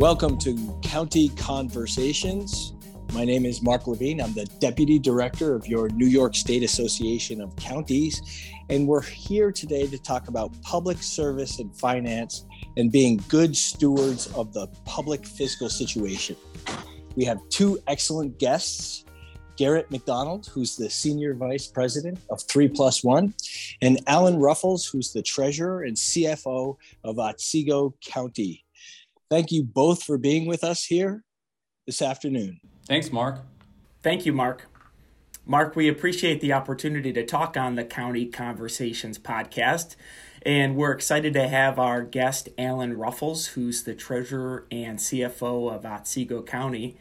Welcome to County Conversations. My name is Mark LaVigne. I'm the Deputy Director of your New York State Association of Counties. And we're here today to talk about public service and finance and being good stewards of the public fiscal situation. We have two excellent guests Garrett McDonald, who's the Senior Vice President of 3 Plus One, and Alan Ruffles, who's the Treasurer and CFO of Otsego County. Thank you both for being with us here this afternoon. Thanks, Mark. Thank you, Mark. Mark, we appreciate the opportunity to talk on the County Conversations podcast. And we're excited to have our guest, Alan Ruffles, who's the treasurer and CFO of Otsego County.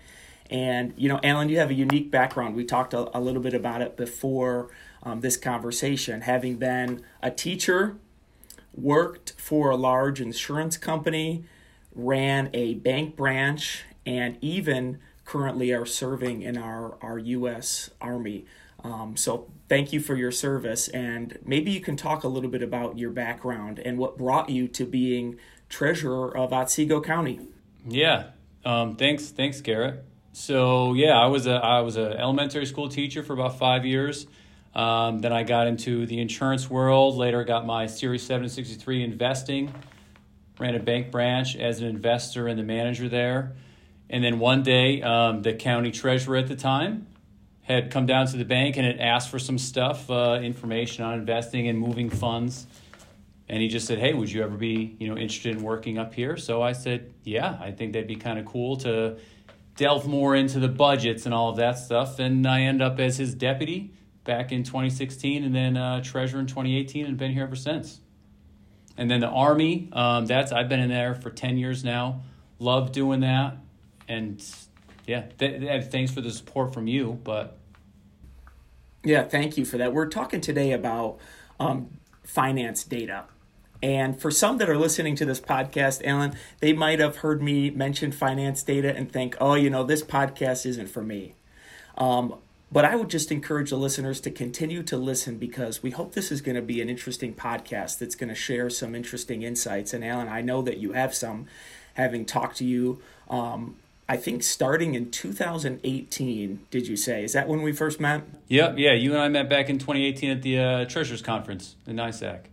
And, you know, Alan, you have a unique background. We talked a, a little bit about it before um, this conversation, having been a teacher, worked for a large insurance company, ran a bank branch, and even currently are serving in our, our U.S. Army. Um, so thank you for your service. And maybe you can talk a little bit about your background and what brought you to being treasurer of Otsego County. Yeah. Um, thanks. Thanks, Garrett. So yeah, I was a I was an elementary school teacher for about five years. Um, then I got into the insurance world. Later, got my Series 763 investing. Ran a bank branch as an investor and the manager there. And then one day, um, the county treasurer at the time had come down to the bank and had asked for some stuff, uh, information on investing and moving funds. And he just said, "Hey, would you ever be, you know, interested in working up here?" So I said, "Yeah, I think that'd be kind of cool to delve more into the budgets and all of that stuff. And I end up as his deputy back in 2016 and then uh, treasurer in 2018 and been here ever since. And then the Army, um, that's I've been in there for 10 years now. Love doing that. And yeah, th- th- thanks for the support from you. But yeah, thank you for that. We're talking today about um, finance data and for some that are listening to this podcast, Alan, they might have heard me mention finance data and think, oh, you know, this podcast isn't for me. Um, but I would just encourage the listeners to continue to listen because we hope this is going to be an interesting podcast that's going to share some interesting insights. And Alan, I know that you have some, having talked to you. Um, I think starting in 2018, did you say? Is that when we first met? Yep, yeah. You and I met back in 2018 at the uh, Treasurers Conference in NYSAC.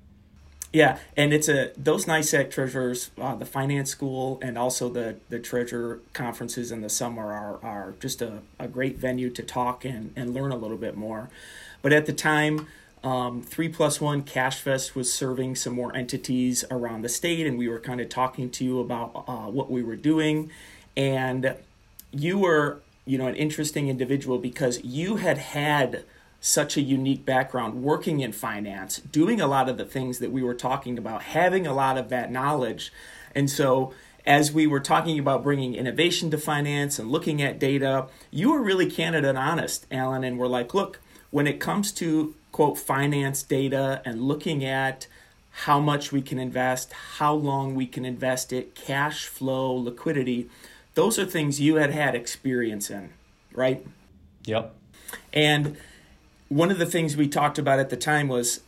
Yeah, and it's a those NYSAC treasurers, uh, the finance school, and also the the treasurer conferences in the summer are are just a, a great venue to talk and and learn a little bit more. But at the time, um, three plus one cashVest was serving some more entities around the state, and we were kind of talking to you about uh, what we were doing, and you were you know an interesting individual because you had had such a unique background working in finance, doing a lot of the things that we were talking about, having a lot of that knowledge. And so, as we were talking about bringing innovation to finance and looking at data, you were really candid and honest, Alan, and we're like, look, when it comes to quote finance data and looking at how much we can invest, how long we can invest it, cash flow, liquidity, those are things you had had experience in, right? Yep. And one of the things we talked about at the time was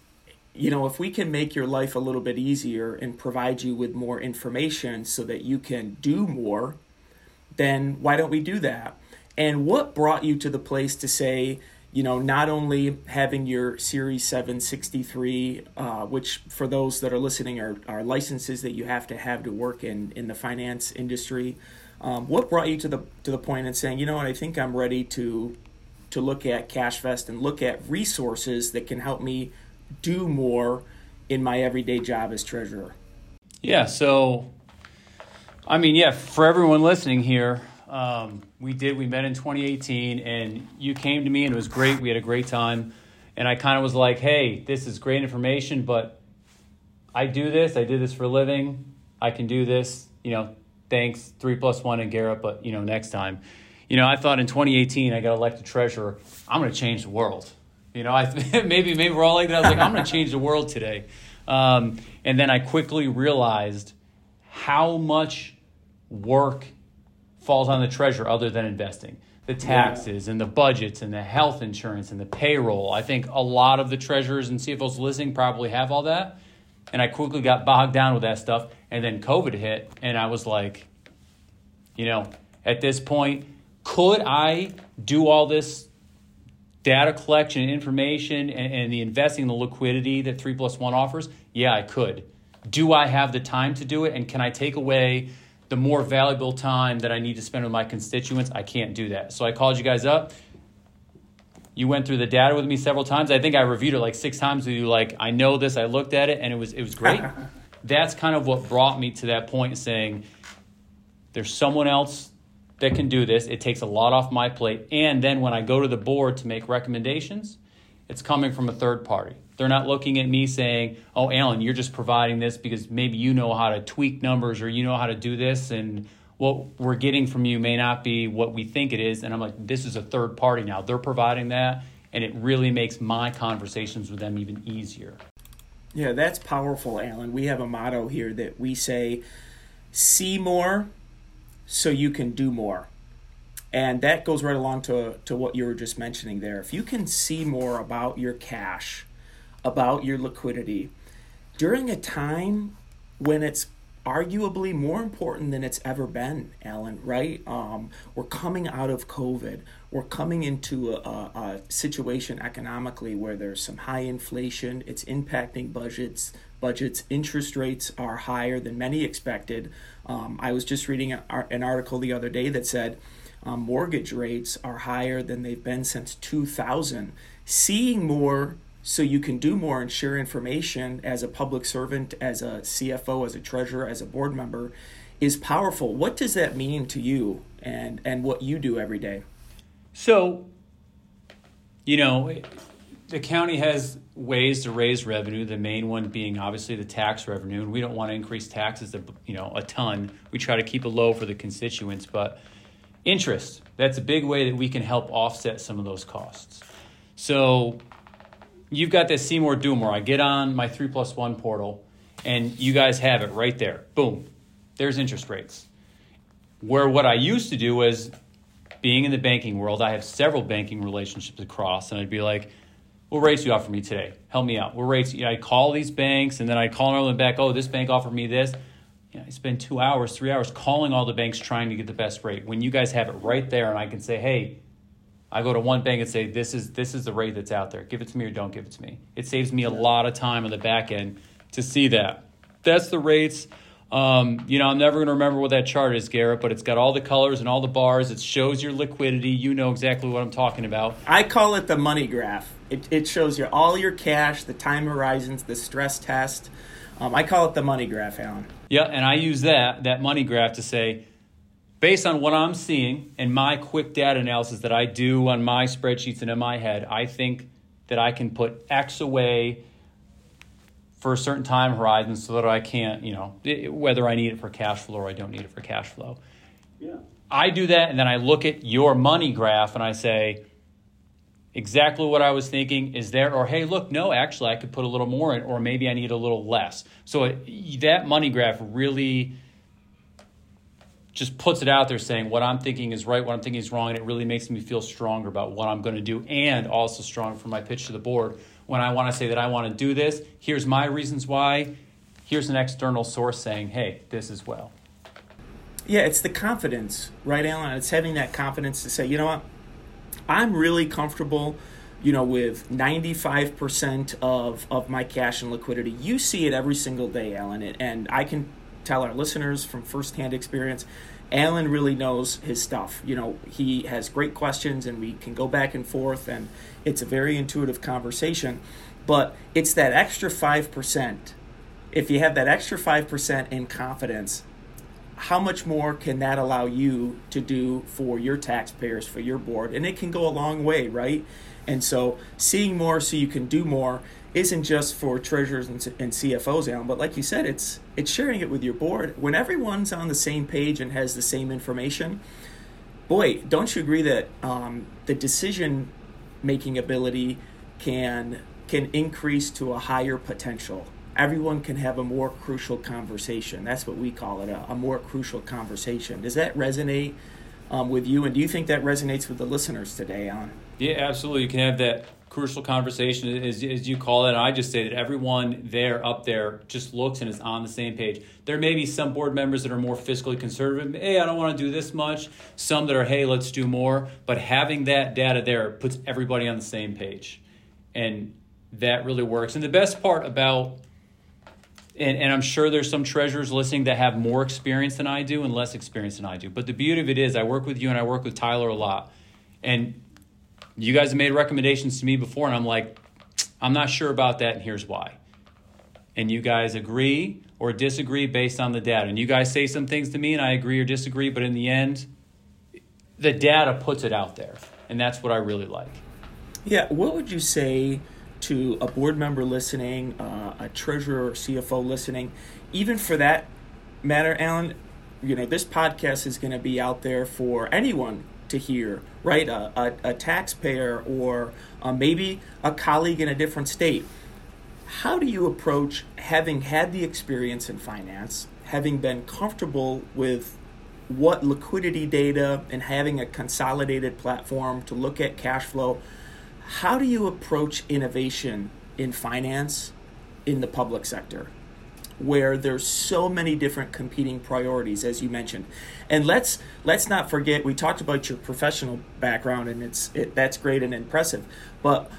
you know, if we can make your life a little bit easier and provide you with more information so that you can do more, then why don't we do that? And what brought you to the place to say, you know, not only having your Series 763, uh, which for those that are listening are, are licenses that you have to have to work in, in the finance industry, um, what brought you to the to the point and saying, you know what, I think I'm ready to to look at cashVest and look at resources that can help me do more in my everyday job as treasurer. Yeah, so I mean, yeah, for everyone listening here, um, we did. We met in 2018, and you came to me, and it was great. We had a great time, and I kind of was like, "Hey, this is great information, but I do this. I did this for a living. I can do this. You know, thanks three plus one and Garrett, but you know, next time." You know, I thought in 2018 I got elected treasurer. I'm going to change the world. You know, I maybe maybe we're all like that. I was like, I'm going to change the world today. Um, and then I quickly realized how much work falls on the treasurer other than investing. The taxes yeah. and the budgets and the health insurance and the payroll. I think a lot of the treasurers and CFOs listening probably have all that. And I quickly got bogged down with that stuff. And then COVID hit, and I was like, You know, at this point, could I do all this data collection and information and, and the investing in the liquidity that 3 plus 1 offers? Yeah, I could. Do I have the time to do it? And can I take away the more valuable time that I need to spend with my constituents? I can't do that. So I called you guys up you went through the data with me several times. I think I reviewed it like six times with you. Like I know this. I looked at it and it was it was great. That's kind of what brought me to that point, saying there's someone else that can do this. It takes a lot off my plate. And then when I go to the board to make recommendations, it's coming from a third party. They're not looking at me saying, "Oh, Alan, you're just providing this because maybe you know how to tweak numbers or you know how to do this and what we're getting from you may not be what we think it is. And I'm like, this is a third party now. They're providing that. And it really makes my conversations with them even easier. Yeah, that's powerful, Alan. We have a motto here that we say, see more so you can do more. And that goes right along to, to what you were just mentioning there. If you can see more about your cash, about your liquidity, during a time when it's arguably more important than it's ever been, Alan, right? Um, we're coming out of COVID. We're coming into a, a, a, situation economically where there's some high inflation. It's impacting budgets. Budgets, interest rates are higher than many expected. Um, I was just reading an article the other day that said um, mortgage rates are higher than they've been since 2000. Seeing more so you can do more and share information as a public servant, as a CFO, as a treasurer, as a board member is powerful. What does that mean to you and and what you do every day? So, you know, the county has ways to raise revenue. The main one being obviously the tax revenue, and we don't want to increase taxes, you know, a ton. We try to keep it low for the constituents, but interest that's a big way that we can help offset some of those costs. So you've got this Seymour Do More. I get on my three plus one portal, and you guys have it right there. Boom, there's interest rates. Where what I used to do was being in the banking world, I have several banking relationships across, and I'd be like, what rates you offer me today? Help me out. What rates? You know, I call these banks, and then I call them back. Oh, this bank offered me this. You know, I spend two hours, three hours calling all the banks trying to get the best rate. When you guys have it right there, and I can say, hey, I go to one bank and say, this is, this is the rate that's out there. Give it to me or don't give it to me. It saves me a lot of time on the back end to see that. That's the rates. Um, you know, I'm never going to remember what that chart is, Garrett, but it's got all the colors and all the bars. It shows your liquidity. You know exactly what I'm talking about. I call it the money graph. It, it shows you all your cash, the time horizons, the stress test. Um, I call it the money graph, Alan. Yeah, and I use that that money graph to say, based on what I'm seeing and my quick data analysis that I do on my spreadsheets and in my head, I think that I can put X away for a certain time horizon so that I can't, you know, whether I need it for cash flow or I don't need it for cash flow. Yeah. I do that and then I look at your money graph and I say, exactly what I was thinking is there, or hey, look, no, actually, I could put a little more in, or maybe I need a little less. So uh, it, that money graph really just puts it out there saying what I'm thinking is right, what I'm thinking is wrong, and it really makes me feel stronger about what I'm going to do and also strong for my pitch to the board. When I want to say that I want to do this, here's my reasons why. Here's an external source saying, hey, this as well. Yeah, it's the confidence, right, Alan? It's having that confidence to say, you know what, I'm really comfortable, you know, with 95% of, of my cash and liquidity. You see it every single day, Alan, and I can tell our listeners from firsthand experience. Alan really knows his stuff. You know, he has great questions and we can go back and forth and it's a very intuitive conversation. But it's that extra 5%. If you have that extra 5% in confidence, how much more can that allow you to do for your taxpayers, for your board? And it can go a long way, right? And so seeing more so you can do more isn't just for treasurers and, and CFOs, Alan, but like you said, it's it's sharing it with your board. When everyone's on the same page and has the same information, boy, don't you agree that um, the decision making ability can can increase to a higher potential? Everyone can have a more crucial conversation. That's what we call it, a, a more crucial conversation. Does that resonate um, with you? And do you think that resonates with the listeners today, Alan? Yeah, absolutely. You can have that crucial conversation, as, as you call it. And I just say that everyone there up there just looks and is on the same page. There may be some board members that are more fiscally conservative. Hey, I don't want to do this much. Some that are, hey, let's do more. But having that data there puts everybody on the same page. And that really works. And the best part about and, and I'm sure there's some treasurers listening that have more experience than I do and less experience than I do. But the beauty of it is, I work with you and I work with Tyler a lot. And you guys have made recommendations to me before, and I'm like, I'm not sure about that, and here's why. And you guys agree or disagree based on the data. And you guys say some things to me, and I agree or disagree, but in the end, the data puts it out there. And that's what I really like. Yeah, what would you say to a board member listening, uh, a treasurer or CFO listening, even for that matter, Alan? You know, this podcast is going to be out there for anyone to hear, right? A, a, a taxpayer or uh, maybe a colleague in a different state. How do you approach having had the experience in finance, having been comfortable with what liquidity data and having a consolidated platform to look at cash flow? How do you approach innovation in finance in the public sector? where there's so many different competing priorities as you mentioned and let's let's not forget we talked about your professional background and it's it, that's great and impressive but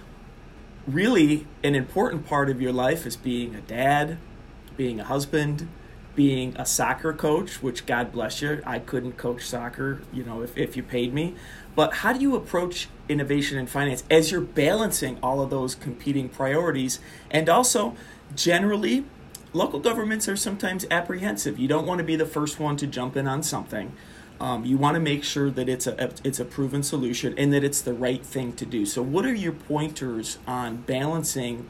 really an important part of your life is being a dad being a husband being a soccer coach which god bless you i couldn't coach soccer you know if, if you paid me but how do you approach innovation in finance as you're balancing all of those competing priorities and also generally local governments are sometimes apprehensive. You don't want to be the first one to jump in on something. Um, you want to make sure that it's a it's a proven solution and that it's the right thing to do. So, what are your pointers on balancing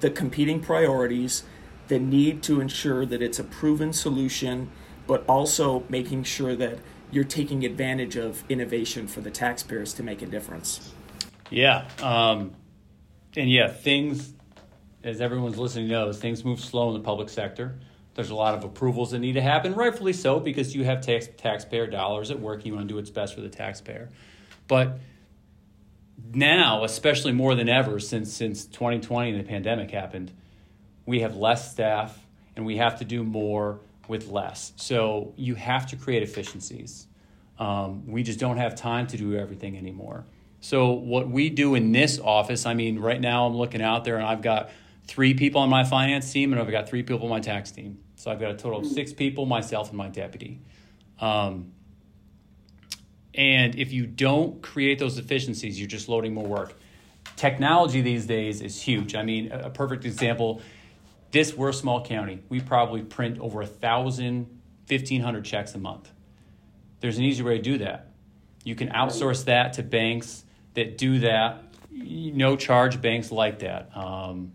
the competing priorities, the need to ensure that it's a proven solution, but also making sure that you're taking advantage of innovation for the taxpayers to make a difference? Yeah, um, and yeah, things as everyone's listening knows, things move slow in the public sector. There's a lot of approvals that need to happen, rightfully so, because you have tax, taxpayer dollars at work. And you want to do what's best for the taxpayer. But now, especially more than ever since since 2020 and the pandemic happened, we have less staff and we have to do more with less. So you have to create efficiencies. Um, we just don't have time to do everything anymore. So what we do in this office, I mean, right now I'm looking out there and I've got three people on my finance team, and I've got three people on my tax team. So I've got a total of six people, myself and my deputy. Um, and if you don't create those efficiencies, you're just loading more work. Technology these days is huge. I mean, a perfect example this, we're a small county. We probably print over a 1,000, 1,500 checks a month. There's an easy way to do that. You can outsource that to banks that do that. No charge banks like that. Um,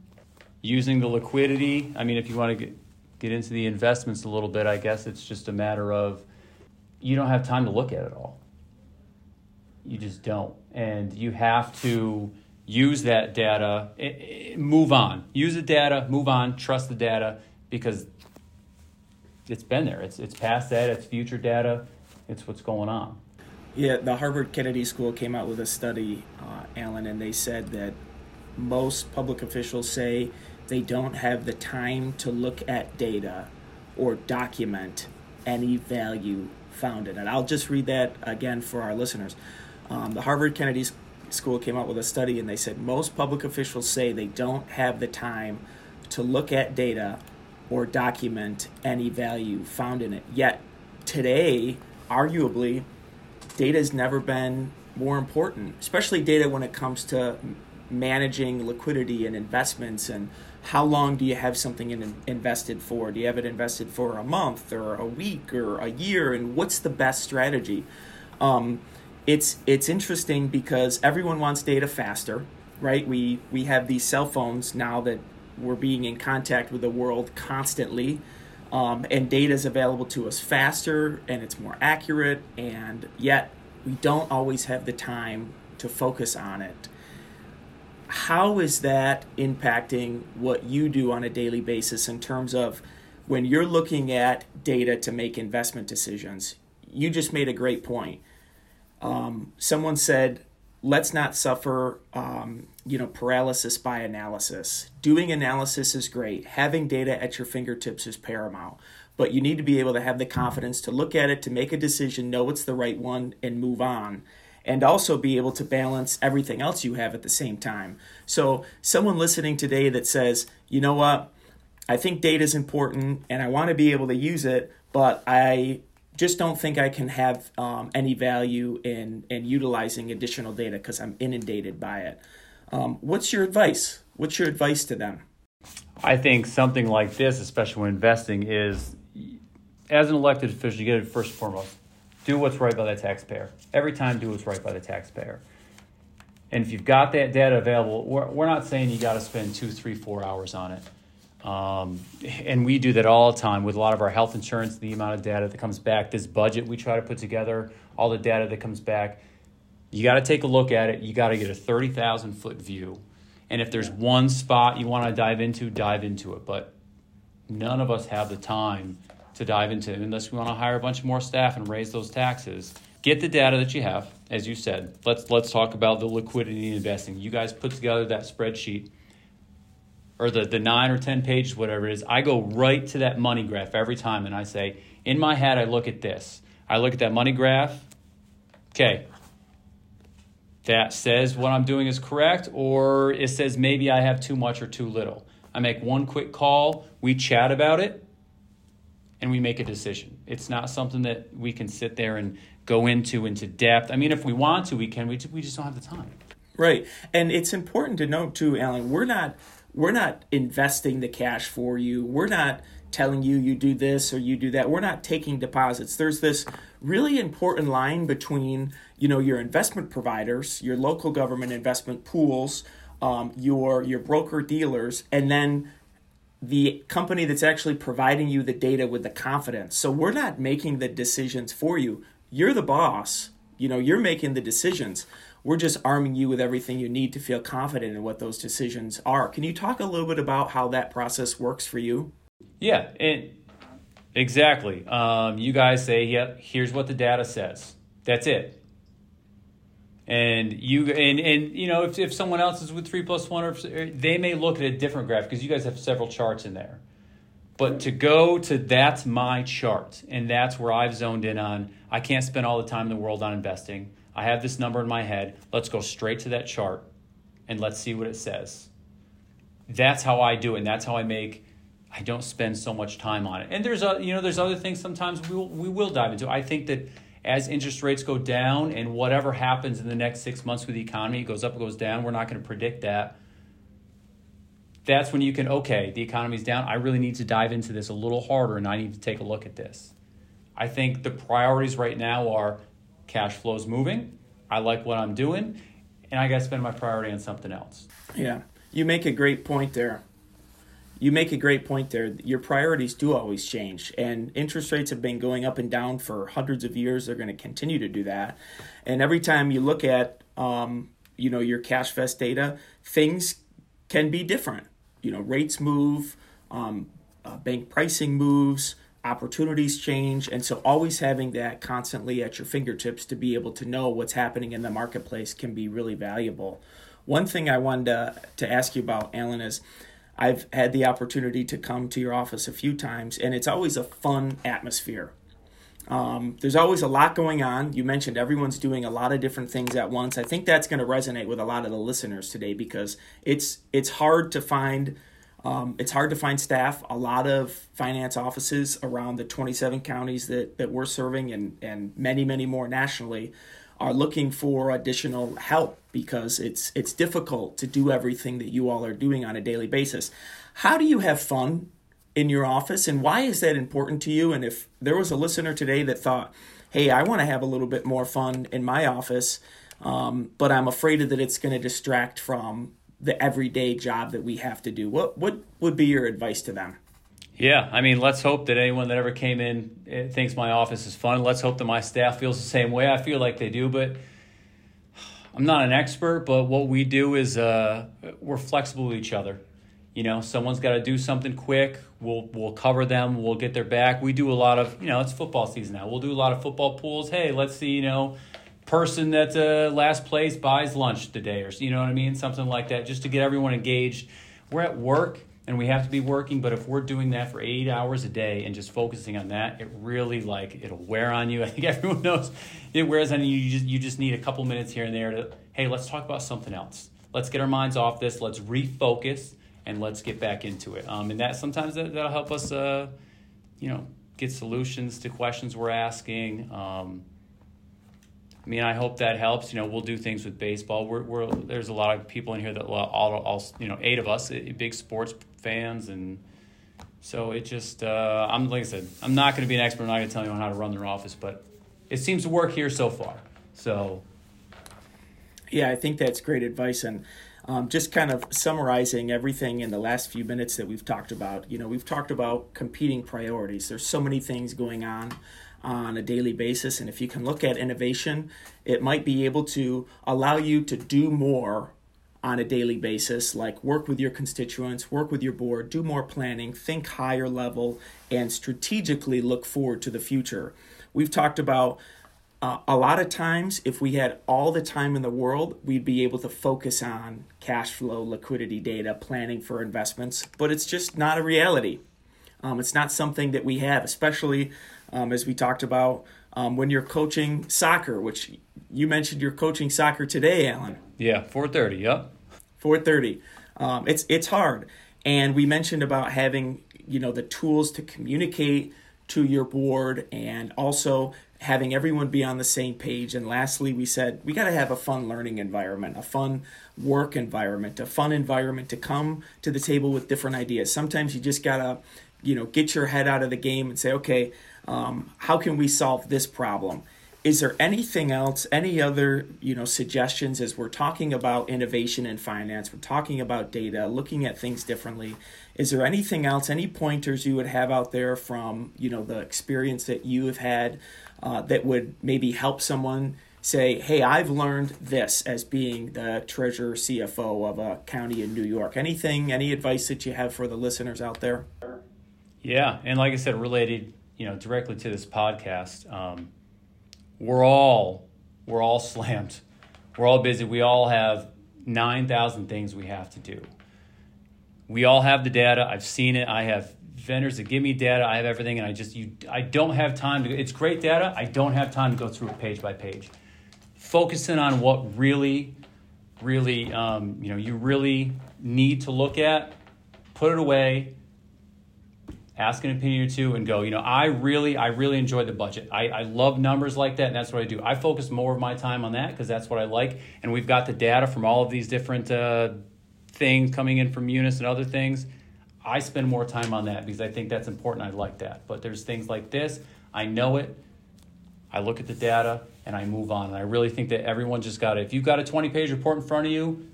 using the liquidity. I mean, if you want to get, get into the investments a little bit, I guess it's just a matter of you don't have time to look at it all. You just don't. And you have to use that data, it, it, move on. Use the data, move on, trust the data because it's been there. It's, it's past that, it's future data, it's what's going on. Yeah, the Harvard Kennedy School came out with a study, uh, Alan, and they said that most public officials say they don't have the time to look at data or document any value found in it. I'll just read that again for our listeners. Um, the Harvard Kennedy School came out with a study and they said most public officials say they don't have the time to look at data or document any value found in it. Yet, today, arguably, data has never been more important, especially data when it comes to managing liquidity and investments and how long do you have something in, invested for? Do you have it invested for a month or a week or a year? And what's the best strategy? Um, it's it's interesting because everyone wants data faster, right? We we have these cell phones now that we're being in contact with the world constantly, um, and data is available to us faster and it's more accurate, and yet we don't always have the time to focus on it how is that impacting what you do on a daily basis in terms of when you're looking at data to make investment decisions? You just made a great point. Um, someone said let's not suffer um, you know paralysis by analysis. Doing analysis is great. Having data at your fingertips is paramount. But you need to be able to have the confidence to look at it to make a decision know it's the right one and move on. And also be able to balance everything else you have at the same time. So someone listening today that says you know what? I think data is important and i want to be able to use it but i just don't think I can have um, any value in in utilizing additional data because I'm inundated by it. Um, what's your advice? What's your advice to them? I think something like this, especially when investing, is as an elected official, you get it first and foremost. Do what's right by the taxpayer. Every time, do what's right by the taxpayer. And if you've got that data available, we're, we're not saying you got to spend two, three, four hours on it. Um, and we do that all the time with a lot of our health insurance, the amount of data that comes back, this budget we try to put together, all the data that comes back. You got to take a look at it. You got to get a 30,000 foot view. And if there's one spot you want to dive into, dive into it. But none of us have the time to dive into it unless we want to hire a bunch more staff and raise those taxes. Get the data that you have, as you said. Let's let's talk about the liquidity investing. You guys put together that spreadsheet or the, the nine or 10 pages, whatever it is, I go right to that money graph every time and I say, in my head, I look at this. I look at that money graph. Okay, that says what I'm doing is correct, or it says maybe I have too much or too little. I make one quick call, we chat about it, and we make a decision. It's not something that we can sit there and go into into depth. I mean, if we want to, we can. We, we just don't have the time. Right, and it's important to note too, Alan. We're not we're not investing the cash for you. We're not telling you you do this or you do that. We're not taking deposits. There's this really important line between, you know, your investment providers, your local government investment pools, um, your your broker dealers, and then the company that's actually providing you the data with the confidence. So we're not making the decisions for you. You're the boss. You know, you're making the decisions. We're just arming you with everything you need to feel confident in what those decisions are. Can you talk a little bit about how that process works for you? Yeah, and exactly. Um, you guys say, "Yep, yeah, here's what the data says." That's it. And you and and you know if if someone else is with three plus one, or they may look at a different graph because you guys have several charts in there. But to go to that's my chart, and that's where I've zoned in on. I can't spend all the time in the world on investing. I have this number in my head. Let's go straight to that chart and let's see what it says. That's how I do it, and that's how I make. I don't spend so much time on it. And there's a, you know, there's other things sometimes we will, we will dive into. I think that as interest rates go down and whatever happens in the next six months with the economy, it goes up, it goes down. We're not going to predict that. That's when you can, okay, the economy's down. I really need to dive into this a little harder and I need to take a look at this. I think the priorities right now are cash flow's moving. I like what I'm doing, and I got to spend my priority on something else. Yeah, you make a great point there. You make a great point there. Your priorities do always change, and interest rates have been going up and down for hundreds of years. They're going to continue to do that, and every time you look at, um, you know, your cashVest data, things can be different. You know, rates move, um, uh, bank pricing moves opportunities change and so always having that constantly at your fingertips to be able to know what's happening in the marketplace can be really valuable one thing i wanted to, to ask you about alan is i've had the opportunity to come to your office a few times and it's always a fun atmosphere um, there's always a lot going on. You mentioned everyone's doing a lot of different things at once. I think that's going to resonate with a lot of the listeners today because it's it's hard to find um, it's hard to find staff. A lot of finance offices around the 27 counties that, that we're serving and, and many, many more nationally are looking for additional help because it's it's difficult to do everything that you all are doing on a daily basis. How do you have fun in your office and why is that important to you? And if there was a listener today that thought, hey, I want to have a little bit more fun in my office, um, but I'm afraid that it's going to distract from the everyday job that we have to do. What what would be your advice to them? Yeah, I mean, let's hope that anyone that ever came in eh, thinks my office is fun. Let's hope that my staff feels the same way. I feel like they do, but I'm not an expert. But what we do is uh, we're flexible with each other. You know, someone's got to do something quick. We'll we'll cover them. We'll get their back. We do a lot of you know it's football season now. We'll do a lot of football pools. Hey, let's see you know person that uh, last place buys lunch today, or you know what I mean, something like that, just to get everyone engaged. We're at work and we have to be working, but if we're doing that for eight hours a day and just focusing on that, it really like it'll wear on you. I think everyone knows it wears on you. You just you just need a couple minutes here and there to hey, let's talk about something else. Let's get our minds off this. Let's refocus and let's get back into it. Um, and that sometimes that, will help us, uh, you know, get solutions to questions we're asking. Um, I mean, I hope that helps. You know, we'll do things with baseball. We're, we're there's a lot of people in here that all, all you know, eight of us, eh, big sports fans, and so it just uh, I'm like I said, I'm not going to be an expert. I'm not going to tell anyone how to run their office, but it seems to work here so far. So, yeah, I think that's great advice, and um, just kind of summarizing everything in the last few minutes that we've talked about. You know, we've talked about competing priorities. There's so many things going on on a daily basis. And if you can look at innovation, it might be able to allow you to do more on a daily basis, like work with your constituents, work with your board, do more planning, think higher level, and strategically look forward to the future. We've talked about uh, a lot of times, if we had all the time in the world, we'd be able to focus on cash flow, liquidity data, planning for investments, but it's just not a reality. Um, it's not something that we have, especially um, as we talked about um, when you're coaching soccer, which you mentioned you're coaching soccer today, Alan. Yeah, 4:30. Yep. 4:30. Um, it's it's hard, and we mentioned about having you know the tools to communicate to your board and also having everyone be on the same page. And lastly, we said we got to have a fun learning environment, a fun work environment, a fun environment to come to the table with different ideas. Sometimes you just got to, you know, get your head out of the game and say, okay, um, how can we solve this problem? Is there anything else, any other you know suggestions as we're talking about innovation in finance, we're talking about data, looking at things differently? Is there anything else, any pointers you would have out there from you know the experience that you have had uh, that would maybe help someone say, hey, I've learned this as being the treasurer CFO of a county in New York? Anything, any advice that you have for the listeners out there? Yeah, and like I said, related you know directly to this podcast, um, we're all we're all slammed. We're all busy. We all have nine thousand things we have to do. We all have the data. I've seen it. I have vendors that give me data. I have everything, and I just you I don't have time to. It's great data. I don't have time to go through it page by page. Focusing on what really, really, um, you know, you really need to look at. Put it away ask an opinion or two and go you know i really i really enjoy the budget. I, I love numbers like that and that's what i do. I focus more of my time on that because that's what i like and we've got the data from all of these different uh, things coming in from munis and other things. I spend more time on that because i think that's important. I like that. But there's things like this. I know it. I look at the data and i move on. And i really think that everyone just got it if you've got a 20 page report in front of you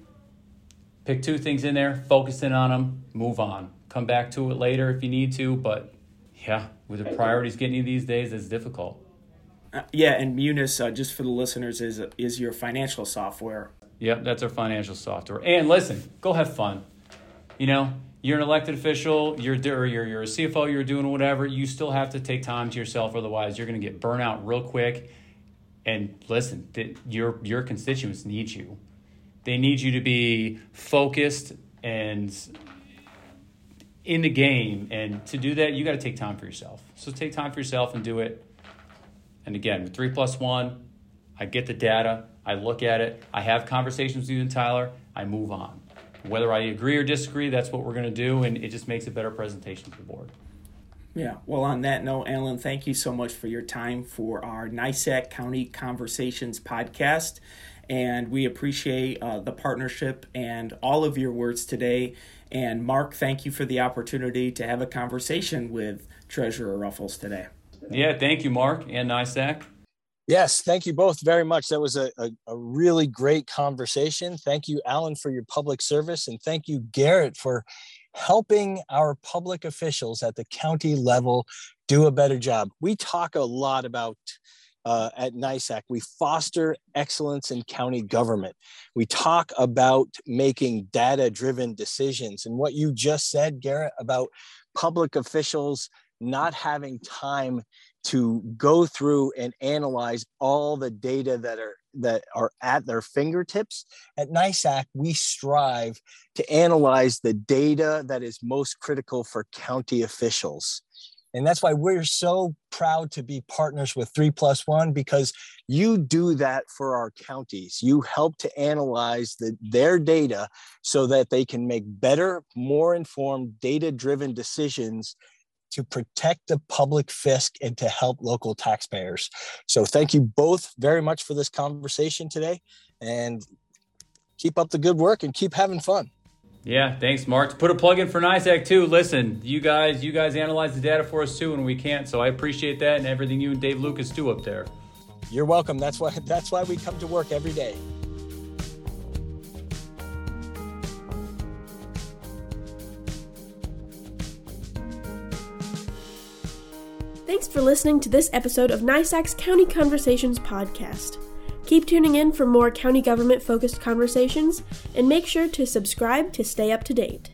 pick two things in there focus in on them move on come back to it later if you need to. But yeah, with the priorities getting you these days, it's difficult. Uh, yeah, and Munis, uh, just for the listeners, is is your financial software. Yep, that's our financial software. And listen, go have fun. You know, you're an elected official, you're or you're you're a CFO, you're doing whatever. You still have to take time to yourself, otherwise you're going to get burnt out real quick. And listen, your your constituents need you. They need you to be focused and in the game. And to do that, you got to take time for yourself. So take time for yourself and do it. And again, three plus one, I get the data, I look at it, I have conversations with you and Tyler, I move on. Whether I agree or disagree, that's what we're going to do, and it just makes a better presentation for the board. Yeah. Well, on that note, Alan, thank you so much for your time for our NYSAC County Conversations podcast. And we appreciate uh, the partnership and all of your words today. And Mark, thank you for the opportunity to have a conversation with Treasurer Ruffles today. Yeah, thank you, Mark and NYSAC. Yes, thank you both very much. That was a, a, a, really great conversation. Thank you, Alan, for your public service. And thank you, Garrett, for helping our public officials at the county level do a better job. We talk a lot about uh, at NYSAC, we foster excellence in county government. We talk about making data driven decisions. And what you just said, Garrett, about public officials not having time to go through and analyze all the data that are that are at their fingertips. At NYSAC, we strive to analyze the data that is most critical for county officials. And that's why we're so proud to be partners with 3 plus 1 because you do that for our counties. You help to analyze the, their data so that they can make better, more informed, data driven decisions to protect the public fisc and to help local taxpayers. So thank you both very much for this conversation today and keep up the good work and keep having fun. Yeah, thanks, Mark. To put a plug in for NYSAC too. Listen, you guys, you guys analyze the data for us too, and we can't. So I appreciate that and everything you and Dave Lucas do up there. You're welcome. That's why that's why we come to work every day. Thanks for listening to this episode of NYSAC's County Conversations podcast. Keep tuning in for more county government focused conversations and make sure to subscribe to stay up to date.